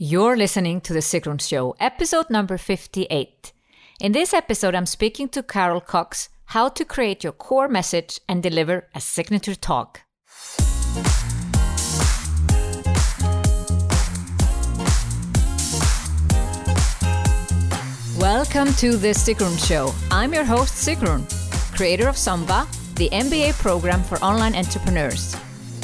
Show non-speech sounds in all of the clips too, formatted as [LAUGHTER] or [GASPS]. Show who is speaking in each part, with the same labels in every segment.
Speaker 1: You're listening to The Sigrun Show, episode number 58. In this episode, I'm speaking to Carol Cox how to create your core message and deliver a signature talk. Welcome to The Sigrun Show. I'm your host, Sigrun, creator of Samba, the MBA program for online entrepreneurs.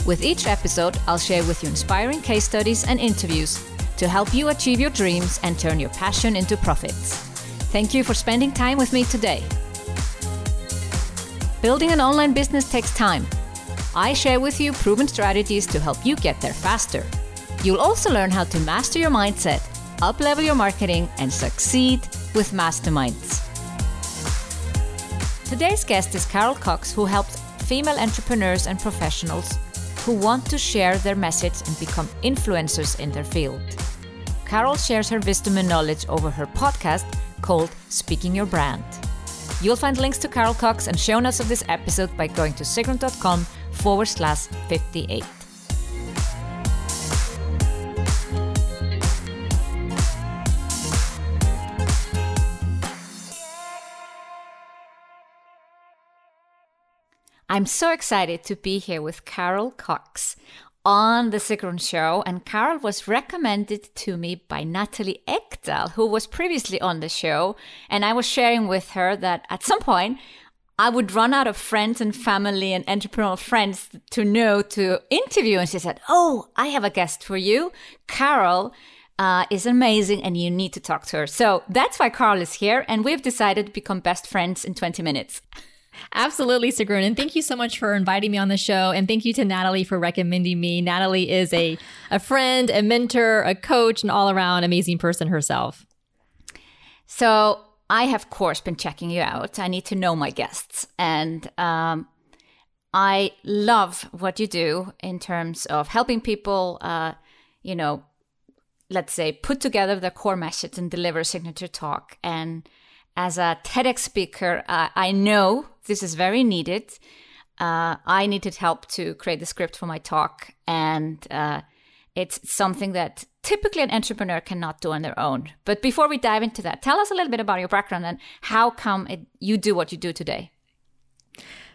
Speaker 1: With each episode, I'll share with you inspiring case studies and interviews to help you achieve your dreams and turn your passion into profits. Thank you for spending time with me today. Building an online business takes time. I share with you proven strategies to help you get there faster. You'll also learn how to master your mindset, uplevel your marketing, and succeed with masterminds. Today's guest is Carol Cox, who helps female entrepreneurs and professionals who want to share their message and become influencers in their field. Carol shares her wisdom and knowledge over her podcast called Speaking Your Brand. You'll find links to Carol Cox and show notes of this episode by going to sigrun.com forward slash 58. I'm so excited to be here with Carol Cox on the Sigrun show, and Carol was recommended to me by Natalie Eckdahl, who was previously on the show. And I was sharing with her that at some point I would run out of friends and family and entrepreneurial friends to know to interview. And she said, Oh, I have a guest for you. Carol uh, is amazing and you need to talk to her. So that's why Carol is here. And we've decided to become best friends in 20 minutes.
Speaker 2: Absolutely, Sigrun. And thank you so much for inviting me on the show. And thank you to Natalie for recommending me. Natalie is a, a friend, a mentor, a coach, an all around amazing person herself.
Speaker 1: So I have, of course, been checking you out. I need to know my guests. And um, I love what you do in terms of helping people, uh, you know, let's say, put together their core message and deliver a signature talk. And as a TEDx speaker, uh, I know this is very needed. Uh, I needed help to create the script for my talk, and uh, it's something that typically an entrepreneur cannot do on their own. But before we dive into that, tell us a little bit about your background and how come it, you do what you do today.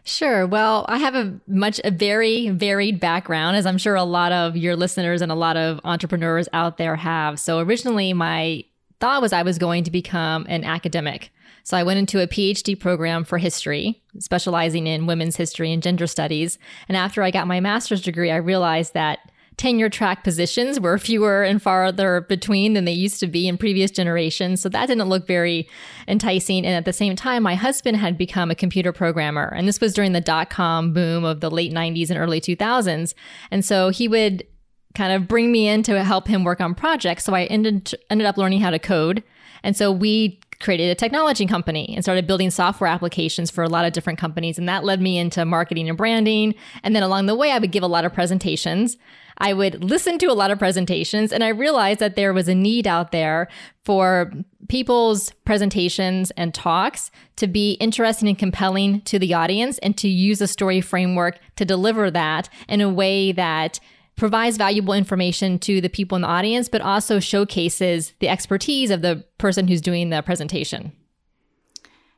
Speaker 2: Sure. Well, I have a much a very varied background, as I'm sure a lot of your listeners and a lot of entrepreneurs out there have. So originally, my thought was I was going to become an academic. So I went into a PhD program for history, specializing in women's history and gender studies. And after I got my master's degree, I realized that tenure track positions were fewer and farther between than they used to be in previous generations. So that didn't look very enticing. And at the same time, my husband had become a computer programmer. And this was during the dot com boom of the late 90s and early 2000s. And so he would kind of bring me in to help him work on projects. So I ended, ended up learning how to code. And so we created a technology company and started building software applications for a lot of different companies. And that led me into marketing and branding. And then along the way, I would give a lot of presentations. I would listen to a lot of presentations and I realized that there was a need out there for people's presentations and talks to be interesting and compelling to the audience and to use a story framework to deliver that in a way that provides valuable information to the people in the audience, but also showcases the expertise of the person who's doing the presentation.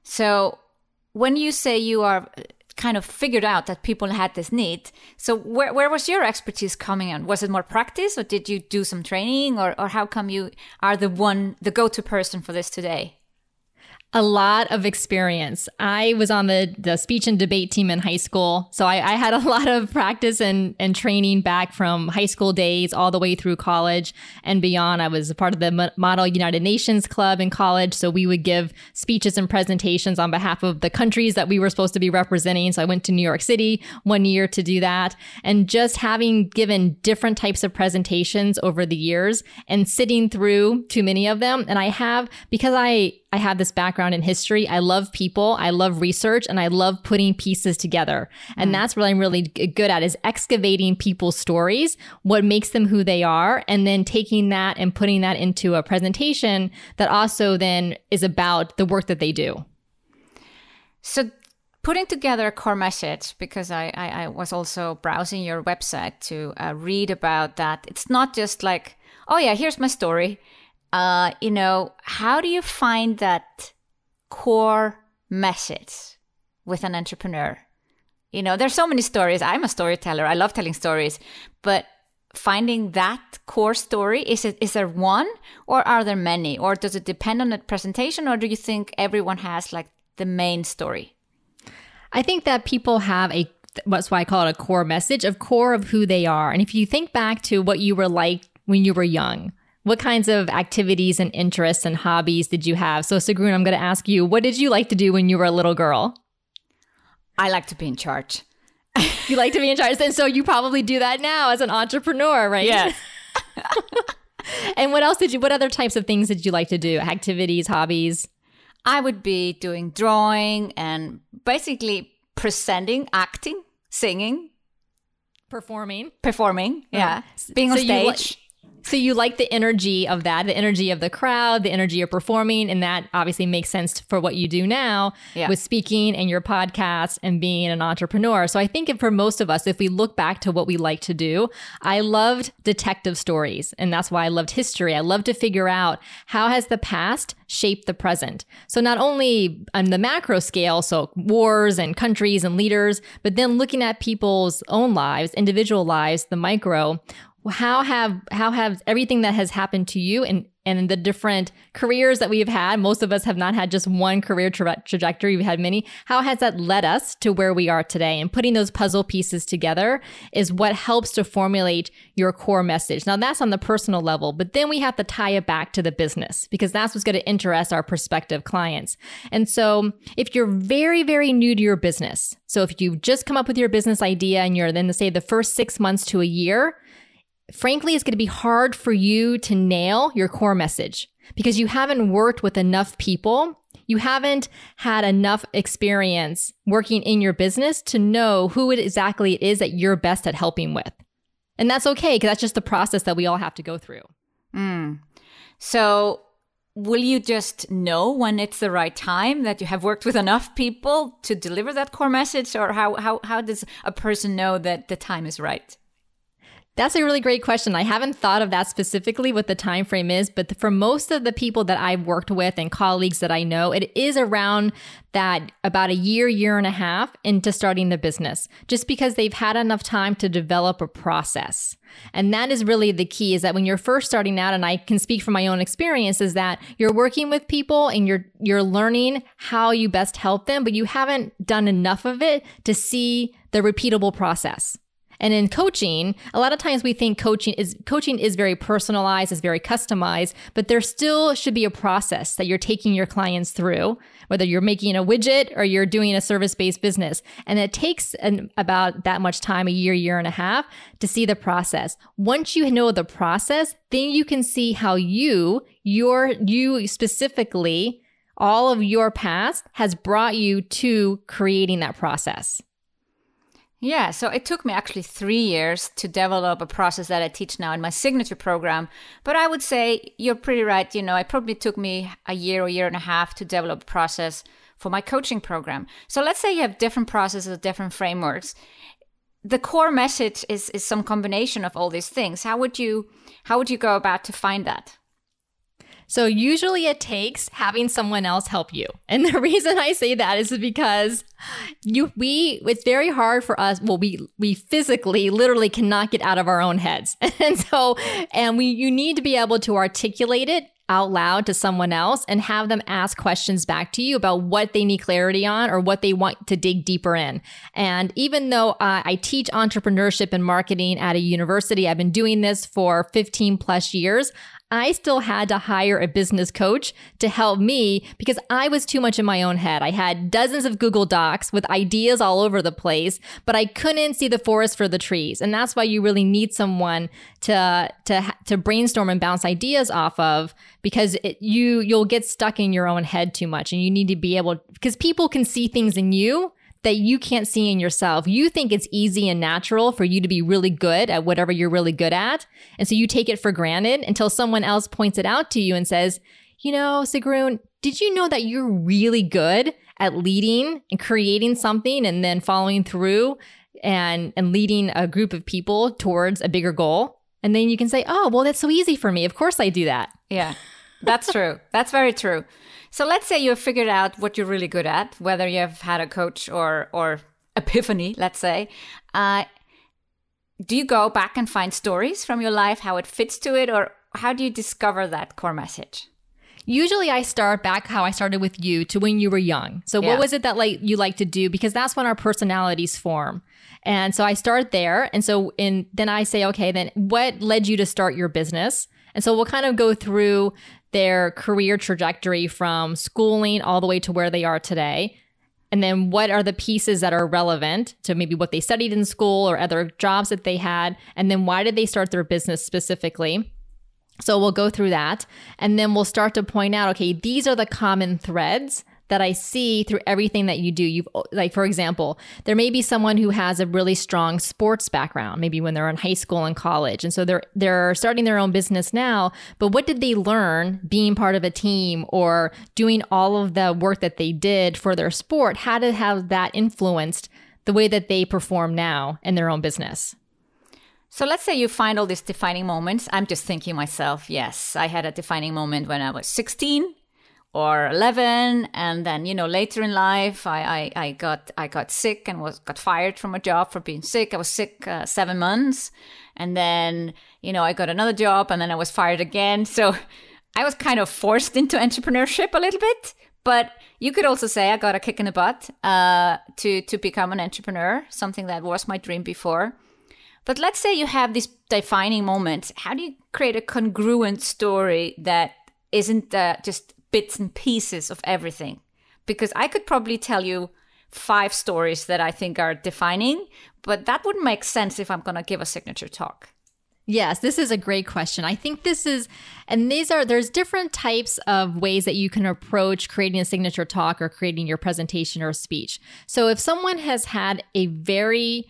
Speaker 1: So, when you say you are kind of figured out that people had this need, so where, where was your expertise coming in? Was it more practice, or did you do some training, or, or how come you are the one, the go to person for this today?
Speaker 2: A lot of experience. I was on the, the speech and debate team in high school. So I, I, had a [LAUGHS] lot of practice and, and training back from high school days all the way through college and beyond. I was a part of the Model United Nations Club in college. So we would give speeches and presentations on behalf of the countries that we were supposed to be representing. So I went to New York City one year to do that. And just having given different types of presentations over the years and sitting through too many of them. And I have, because I, I have this background in history. I love people. I love research and I love putting pieces together. And mm. that's what I'm really good at is excavating people's stories, what makes them who they are, and then taking that and putting that into a presentation that also then is about the work that they do.
Speaker 1: So putting together a core message because I, I, I was also browsing your website to uh, read about that. It's not just like oh yeah, here's my story. Uh, you know, how do you find that core message with an entrepreneur? You know, there's so many stories. I'm a storyteller. I love telling stories, but finding that core story is it is there one or are there many or does it depend on the presentation or do you think everyone has like the main story
Speaker 2: i think that people have a what's why i call it a core message of core of who they are and if you think back to what you were like when you were young what kinds of activities and interests and hobbies did you have so Sigrun, i'm going to ask you what did you like to do when you were a little girl
Speaker 1: i like to be in charge
Speaker 2: you like to be in charge. And so you probably do that now as an entrepreneur, right?
Speaker 1: Yes. [LAUGHS] [LAUGHS]
Speaker 2: and what else did you, what other types of things did you like to do? Activities, hobbies?
Speaker 1: I would be doing drawing and basically presenting, acting, singing,
Speaker 2: performing,
Speaker 1: performing. Yeah. Uh, Being on so stage.
Speaker 2: So you like the energy of that, the energy of the crowd, the energy of performing, and that obviously makes sense for what you do now yeah. with speaking and your podcast and being an entrepreneur. So I think for most of us, if we look back to what we like to do, I loved detective stories, and that's why I loved history. I love to figure out how has the past shaped the present. So not only on the macro scale, so wars and countries and leaders, but then looking at people's own lives, individual lives, the micro how have how have everything that has happened to you and and the different careers that we've had most of us have not had just one career tra- trajectory we've had many how has that led us to where we are today? And putting those puzzle pieces together is what helps to formulate your core message. Now that's on the personal level but then we have to tie it back to the business because that's what's going to interest our prospective clients. And so if you're very very new to your business so if you've just come up with your business idea and you're then say the first six months to a year frankly, it's going to be hard for you to nail your core message because you haven't worked with enough people. You haven't had enough experience working in your business to know who it exactly it is that you're best at helping with. And that's okay because that's just the process that we all have to go through.
Speaker 1: Mm. So, will you just know when it's the right time that you have worked with enough people to deliver that core message or how how how does a person know that the time is right
Speaker 2: that's a really great question. I haven't thought of that specifically what the time frame is, but for most of the people that I've worked with and colleagues that I know, it is around that about a year, year and a half into starting the business, just because they've had enough time to develop a process. And that is really the key is that when you're first starting out, and I can speak from my own experience, is that you're working with people and you're you're learning how you best help them, but you haven't done enough of it to see the repeatable process. And in coaching, a lot of times we think coaching is coaching is very personalized, is very customized, but there still should be a process that you're taking your clients through, whether you're making a widget or you're doing a service-based business. And it takes an, about that much time, a year, year and a half to see the process. Once you know the process, then you can see how you, your you specifically all of your past has brought you to creating that process.
Speaker 1: Yeah, so it took me actually three years to develop a process that I teach now in my signature program. But I would say you're pretty right. You know, it probably took me a year or year and a half to develop a process for my coaching program. So let's say you have different processes, different frameworks. The core message is is some combination of all these things. How would you how would you go about to find that?
Speaker 2: So usually it takes having someone else help you. And [LAUGHS] the reason I say that is because you we it's very hard for us well we we physically literally cannot get out of our own heads. [LAUGHS] And so and we you need to be able to articulate it out loud to someone else and have them ask questions back to you about what they need clarity on or what they want to dig deeper in. And even though uh, I teach entrepreneurship and marketing at a university, I've been doing this for 15 plus years. I still had to hire a business coach to help me because I was too much in my own head. I had dozens of Google Docs with ideas all over the place, but I couldn't see the forest for the trees. And that's why you really need someone to to to brainstorm and bounce ideas off of because it, you you'll get stuck in your own head too much and you need to be able because people can see things in you that you can't see in yourself. You think it's easy and natural for you to be really good at whatever you're really good at. And so you take it for granted until someone else points it out to you and says, you know, Sigrun, did you know that you're really good at leading and creating something and then following through and, and leading a group of people towards a bigger goal? And then you can say, oh, well, that's so easy for me. Of course I do that.
Speaker 1: Yeah, that's true. that's very true. So let's say you've figured out what you're really good at, whether you've had a coach or, or epiphany, let's say. Uh, do you go back and find stories from your life, how it fits to it, or how do you discover that core message?
Speaker 2: Usually I start back how I started with you to when you were young. So
Speaker 1: Yeah.
Speaker 2: what was it that like you like to do because that's when our personalities form. And so I start there and so in then I say okay then what led you to start your business? And so we'll kind of go through their career trajectory from schooling all the way to where they are today. And then what are the pieces that are relevant to maybe what they studied in school or other jobs that they had? And then why did they start their business specifically? So we'll go through that and then we'll start to point out okay, these are the common threads that I see through everything that you do. You've like for example, there may be someone who has a really strong sports background, maybe when they're in high school and college. And so they're they're starting their own business now, but what did they learn being part of a team or doing all of the work that they did for their sport? How did have that influenced the way that they perform now in their own business?
Speaker 1: So let's say you find all these defining moments. I'm just thinking myself, yes, I had a defining moment when I was 16 or 11 and then you know later in life I, I, I got I got sick and was got fired from a job for being sick. I was sick uh, 7 months and then you know I got another job and then I was fired again. So I was kind of forced into entrepreneurship a little bit, but you could also say I got a kick in the butt uh, to to become an entrepreneur, something that was my dream before. But let's say you have these defining moments. How do you create a congruent story that isn't uh, just bits and pieces of everything? Because I could probably tell you five stories that I think are defining, but that wouldn't make sense if I'm going to give a signature talk.
Speaker 2: Yes, this is a great question. I think this is, and these are, there's different types of ways that you can approach creating a signature talk or creating your presentation or speech. So if someone has had a very,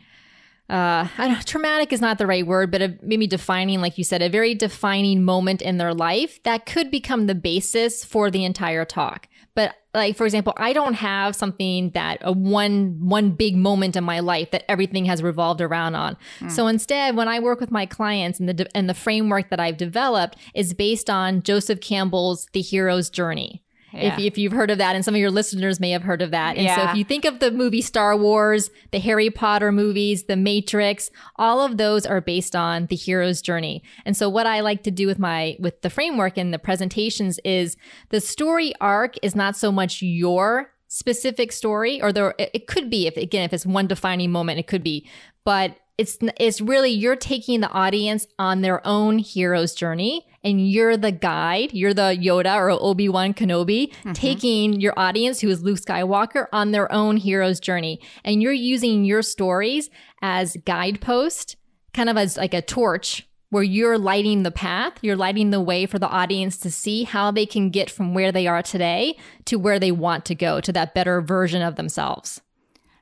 Speaker 2: uh, I don't, traumatic is not the right word, but a, maybe defining, like you said, a very defining moment in their life that could become the basis for the entire talk. But like for example, I don't have something that a one one big moment in my life that everything has revolved around on. So instead, when I work with my clients and the and the framework that I've developed is based on Joseph Campbell's The Hero's Journey. If,
Speaker 1: Yeah.
Speaker 2: if you've heard of that, and some of your listeners may have heard of that. And so if you think of the movie Star Wars, the Harry Potter movies, the Matrix, all of those are based on the hero's journey. And so what I like to do with my with the framework and the presentations is the story arc is not so much your specific story or there it it could be if again if it's one defining moment it could be but it's it's really you're taking the audience on their own hero's journey and you're the guide you're the yoda or obi-wan kenobi mm-hmm. taking your audience who is luke skywalker on their own hero's journey. And you're using your stories as guidepost kind of as like a torch where you're lighting the path, you're lighting the way for the audience to see how they can get from where they are today to where they want to go, to that better version of themselves.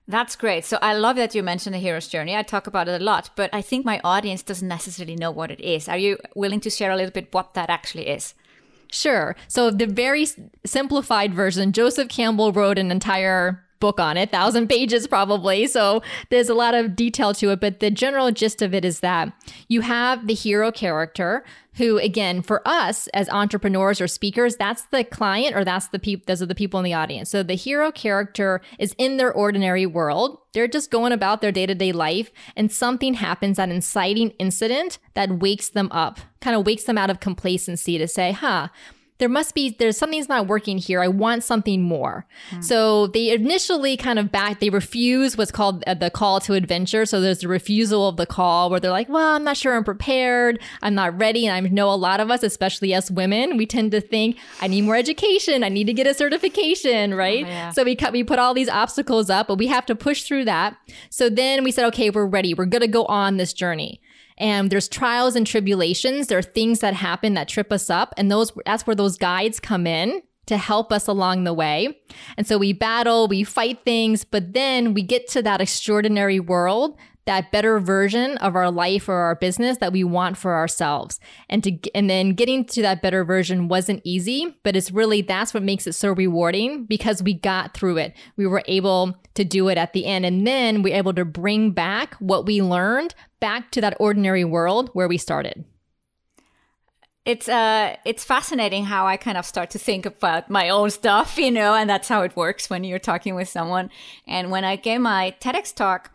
Speaker 1: That's great. So I love that you mentioned the hero's journey. I talk about it a lot, but I think my audience doesn't necessarily know what it is. Are you willing to share a little bit what that actually is?
Speaker 2: Sure. So the very simplified version, Joseph Campbell wrote an entire book on it, thousand pages probably. So there's a lot of detail to it, but the general gist of it is that you have the hero character who again for us as entrepreneurs or speakers that's the client or that's the people those are the people in the audience so the hero character is in their ordinary world they're just going about their day-to-day life and something happens an inciting incident that wakes them up kind of wakes them out of complacency to say huh there must be there's something's not working here. I want something more. So they initially kind of back they refuse what's called uh, the call to adventure. So there's the refusal of the call where they're like well i'm not sure i'm prepared. I'm not ready. And i know a lot of us especially us women we tend to think i need more education. I need to get a certification right?
Speaker 1: yeah.
Speaker 2: so we cut we put all these obstacles up but we have to push through that. So then we said okay we're ready. We're going to go on this journey and there's trials and tribulations. There are things that happen that trip us up. And those that's where those guides come in to help us along the way. And so we battle we fight things but then we get to that extraordinary world that better version of our life or our business that we want for ourselves. And to and then getting to that better version wasn't easy but it's really that's what makes it so rewarding because we got through it. We were able to do it at the end. And then we're able to bring back what we learned back to that ordinary world where we started
Speaker 1: it's uh it's fascinating how I kind of start to think about my own stuff, you know, and that's how it works when you're talking with someone. And when I gave my TEDx talk,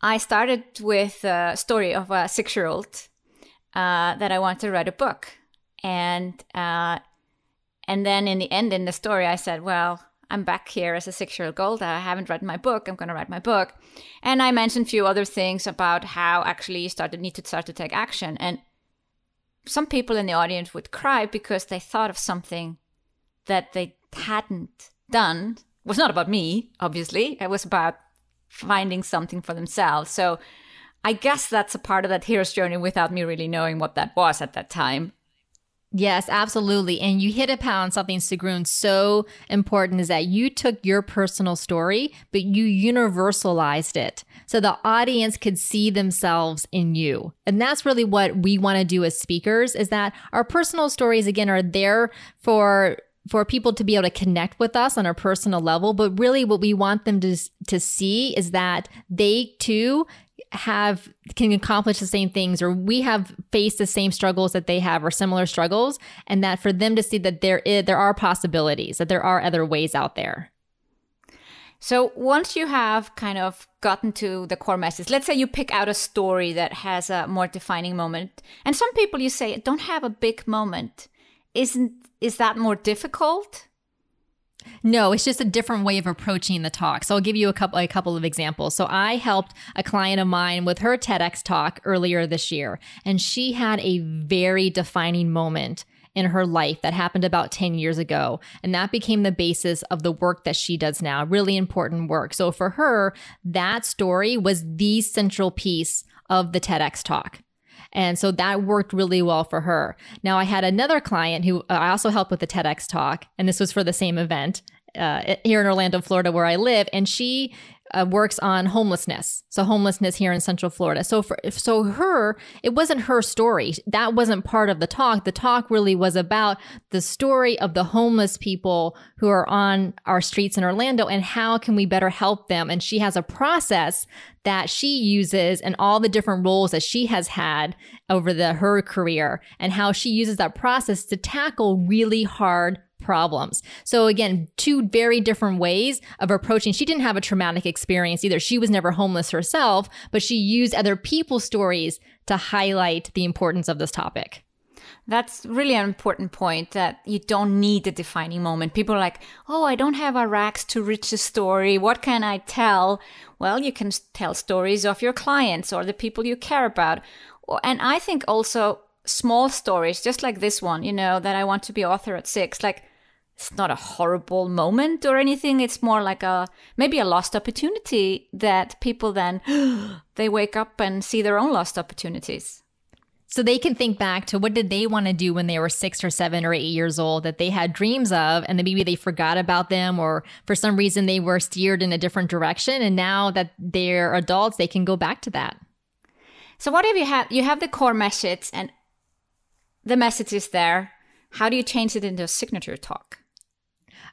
Speaker 1: I started with a story of a six-year-old uh, that I wanted to write a book, and uh, and then in the end, in the story, I said, well. I'm back here as a six-year-old. I haven't read my book. I'm going to write my book, and I mentioned a few other things about how actually you started need to start to take action. And some people in the audience would cry because they thought of something that they hadn't done. It was not about me, obviously. It was about finding something for themselves. So I guess that's a part of that hero's journey without me really knowing what that was at that time.
Speaker 2: Yes, absolutely. And you hit upon something, Sigrun, so important is that you took your personal story, but you universalized it. So the audience could see themselves in you. And that's really what we want to do as speakers is that our personal stories, again, are there for for people to be able to connect with us on a personal level but really what we want them to to see is that they too have can accomplish the same things or we have faced the same struggles that they have or similar struggles and that for them to see that there is there are possibilities that there are other ways out there.
Speaker 1: So once you have kind of gotten to the core message let's say you pick out a story that has a more defining moment and some people you say don't have a big moment. Isn't is that more difficult
Speaker 2: no, it's just a different way of approaching the talk. So I'll give you a couple a couple of examples. So I helped a client of mine with her TEDx talk earlier this year, and she had a very defining moment in her life that happened about 10 years ago. And that became the basis of the work that she does now, really important work. So for her, that story was the central piece of the TEDx talk. And so that worked really well for her. Now, I had another client who uh, I also helped with the TEDx talk, and this was for the same event uh, here in Orlando, Florida, where I live. And she uh, works on homelessness. So homelessness here in Central Florida. So for so her, it wasn't her story. That wasn't part of the talk. The talk really was about the story of the homeless people who are on our streets in Orlando and how can we better help them. And she has a process that she uses and all the different roles that she has had over the her career and how she uses that process to tackle really hard problems. So again, two very different ways of approaching. She didn't have a traumatic experience either. She was never homeless herself, but she used other people's stories to highlight the importance of this topic.
Speaker 1: That's really an important point that you don't need a defining moment. People are like, oh, I don't have a rags to riches story. What can I tell? Well, you can tell stories of your clients or the people you care about. And I think also small stories, just like this one, you know, that I want to be author at six. Like, it's not a horrible moment or anything. It's more like a maybe a lost opportunity that people then [GASPS] they wake up and see their own lost opportunities.
Speaker 2: So they can think back to what did they want to do when they were six or seven or eight years old that they had dreams of and then maybe they forgot about them or for some reason they were steered in a different direction and now that they're adults they can go back to that.
Speaker 1: So what if you have you have the core message and the message is there. How do you change it into a signature talk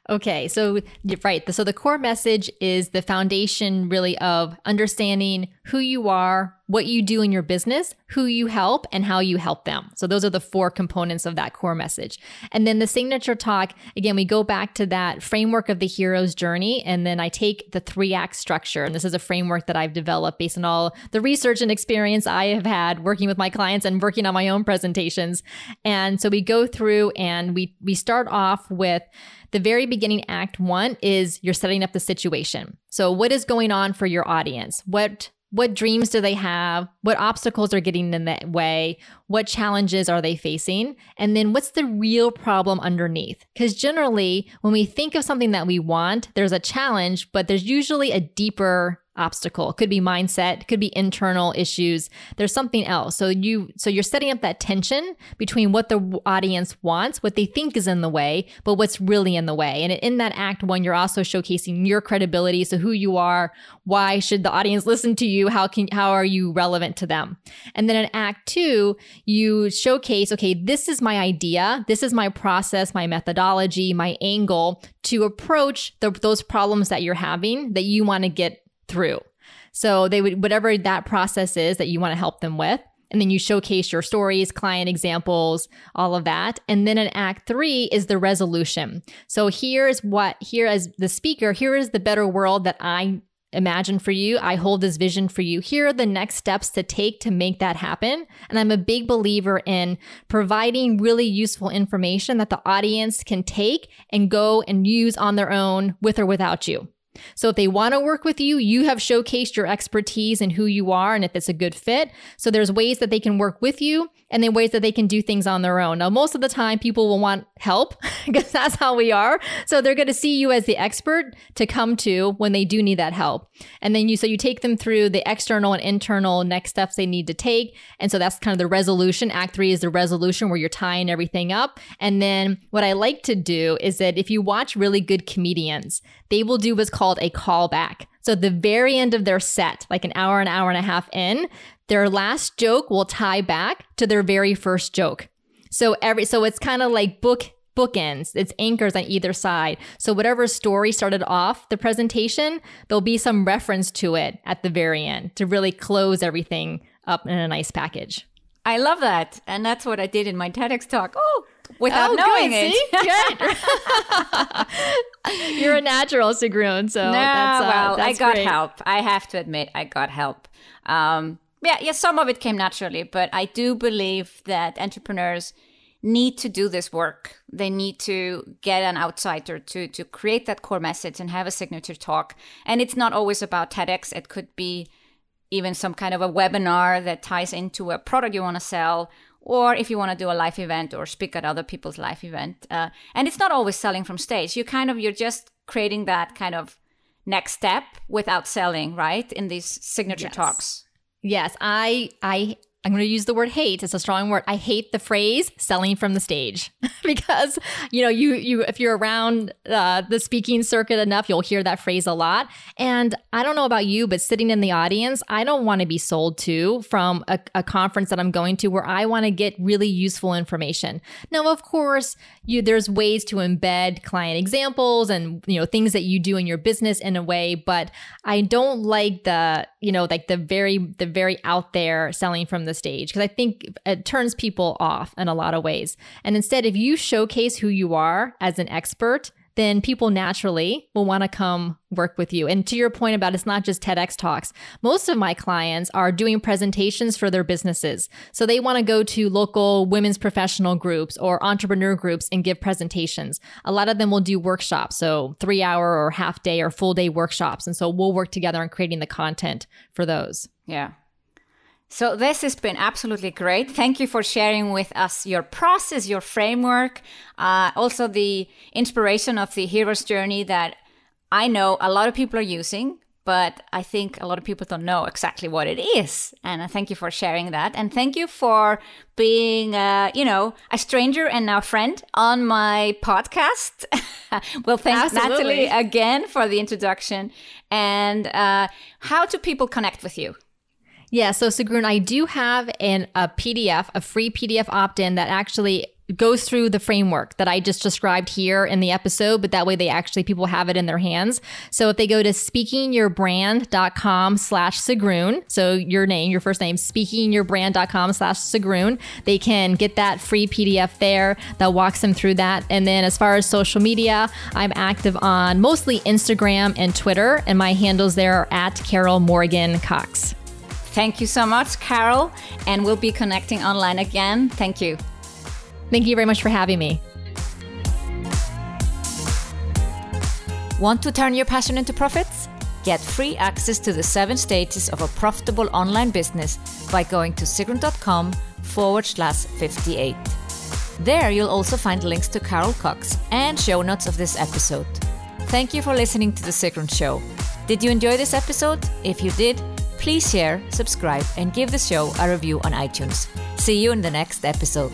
Speaker 2: Okay, so right. So the core message is the foundation really of understanding who you are, what you do in your business, who you help, and how you help them. So those are the four components of that core message. And then the signature talk, again, we go back to that framework of the hero's journey. And then I take the three act structure. And this is a framework that I've developed based on all the research and experience I have had working with my clients and working on my own presentations. And so we go through and we we start off with the very beginning act one is you're setting up the situation. So what is going on for your audience? What what dreams do they have? What obstacles are getting in the way? What challenges are they facing? And then what's the real problem underneath? Because generally, when we think of something that we want, there's a challenge, but there's usually a deeper obstacle. It could be mindset, could be internal issues. There's something else. So you so you're setting up that tension between what the audience wants, what they think is in the way, but what's really in the way. And in that act 1, you're also showcasing your credibility, so who you are, why should the audience listen to you, how can how are you relevant to them? And then in act 2, you showcase, okay, this is my idea, this is my process, my methodology, my angle to approach the, those problems that you're having that you want to get through. So they would, whatever that process is that you want to help them with. And then you showcase your stories, client examples, all of that. And then in act three is the resolution. So here's what, here as the speaker, here is the better world that I imagine for you. I hold this vision for you. Here are the next steps to take to make that happen. And I'm a big believer in providing really useful information that the audience can take and go and use on their own with or without you. So if they want to work with you, you have showcased your expertise and who you are and if it's a good fit. So there's ways that they can work with you and then ways that they can do things on their own. Now, most of the time people will want help [LAUGHS] because that's how we are. So they're going to see you as the expert to come to when they do need that help. And then you, so you take them through the external and internal next steps they need to take. And so that's kind of the resolution. Act three is the resolution where you're tying everything up. And then what I like to do is that if you watch really good comedians, they will do what's called a callback. So at the very end of their set, like an hour, an hour and a half in, their last joke will tie back to their very first joke. So every so it's kind of like book bookends. It's anchors on either side. So whatever story started off the presentation, there'll be some reference to it at the very end to really close everything up in a nice package.
Speaker 1: I love that. And that's what I did in my TEDx talk. Oh, without oh, knowing good,
Speaker 2: it. [LAUGHS] You're a natural, Sigrun. So
Speaker 1: no,
Speaker 2: that's,
Speaker 1: uh, well,
Speaker 2: that's
Speaker 1: I got
Speaker 2: great.
Speaker 1: help. I have to admit, I got help. Um, yeah, yeah, some of it came naturally, but I do believe that entrepreneurs need to do this work. They need to get an outsider to to create that core message and have a signature talk. And it's not always about TEDx. It could be even some kind of a webinar that ties into a product you want to sell or if you want to do a live event or speak at other people's live event uh, and it's not always selling from stage you kind of you're just creating that kind of next step without selling right in these signature
Speaker 2: yes.
Speaker 1: talks
Speaker 2: yes i i I'm going to use the word hate. It's a strong word. I hate the phrase selling from the stage [LAUGHS] because, you know, you, you, if you're around uh, the speaking circuit enough, you'll hear that phrase a lot. And I don't know about you, but sitting in the audience, I don't want to be sold to from a, a conference that I'm going to where I want to get really useful information. Now, of course, you, there's ways to embed client examples and, you know, things that you do in your business in a way, but I don't like the, you know, like the very, the very out there selling from the the stage because I think it turns people off in a lot of ways. And instead, if you showcase who you are as an expert, then people naturally will want to come work with you. And to your point about it's not just TEDx talks, most of my clients are doing presentations for their businesses. So they want to go to local women's professional groups or entrepreneur groups and give presentations. A lot of them will do workshops, so three hour or half day or full day workshops. And so we'll work together on creating the content for those.
Speaker 1: Yeah. So, this has been absolutely great. Thank you for sharing with us your process, your framework, uh, also the inspiration of the hero's journey that I know a lot of people are using, but I think a lot of people don't know exactly what it is. And I thank you for sharing that. And thank you for being, uh, you know, a stranger and now friend on my podcast. [LAUGHS] well, thanks. Natalie again for the introduction. And uh, how do people connect with you?
Speaker 2: Yeah, so Sigrun, I do have an a PDF, a free PDF opt-in that actually goes through the framework that I just described here in the episode, but that way they actually people have it in their hands. So if they go to speakingyourbrand.com slash Sigrun, so your name, your first name, speakingyourbrand.com slash Sigrun, they can get that free PDF there that walks them through that. And then as far as social media, I'm active on mostly Instagram and Twitter, and my handles there are at Carol Morgan Cox.
Speaker 1: Thank you so much, Carol. And we'll be connecting online again. Thank you.
Speaker 2: Thank you very much for having me.
Speaker 1: Want to turn your passion into profits? Get free access to the seven stages of a profitable online business by going to sigrun.com forward slash 58. There you'll also find links to Carol Cox and show notes of this episode. Thank you for listening to The Sigrun Show. Did you enjoy this episode? If you did, Please share, subscribe, and give the show a review on iTunes. See you in the next episode.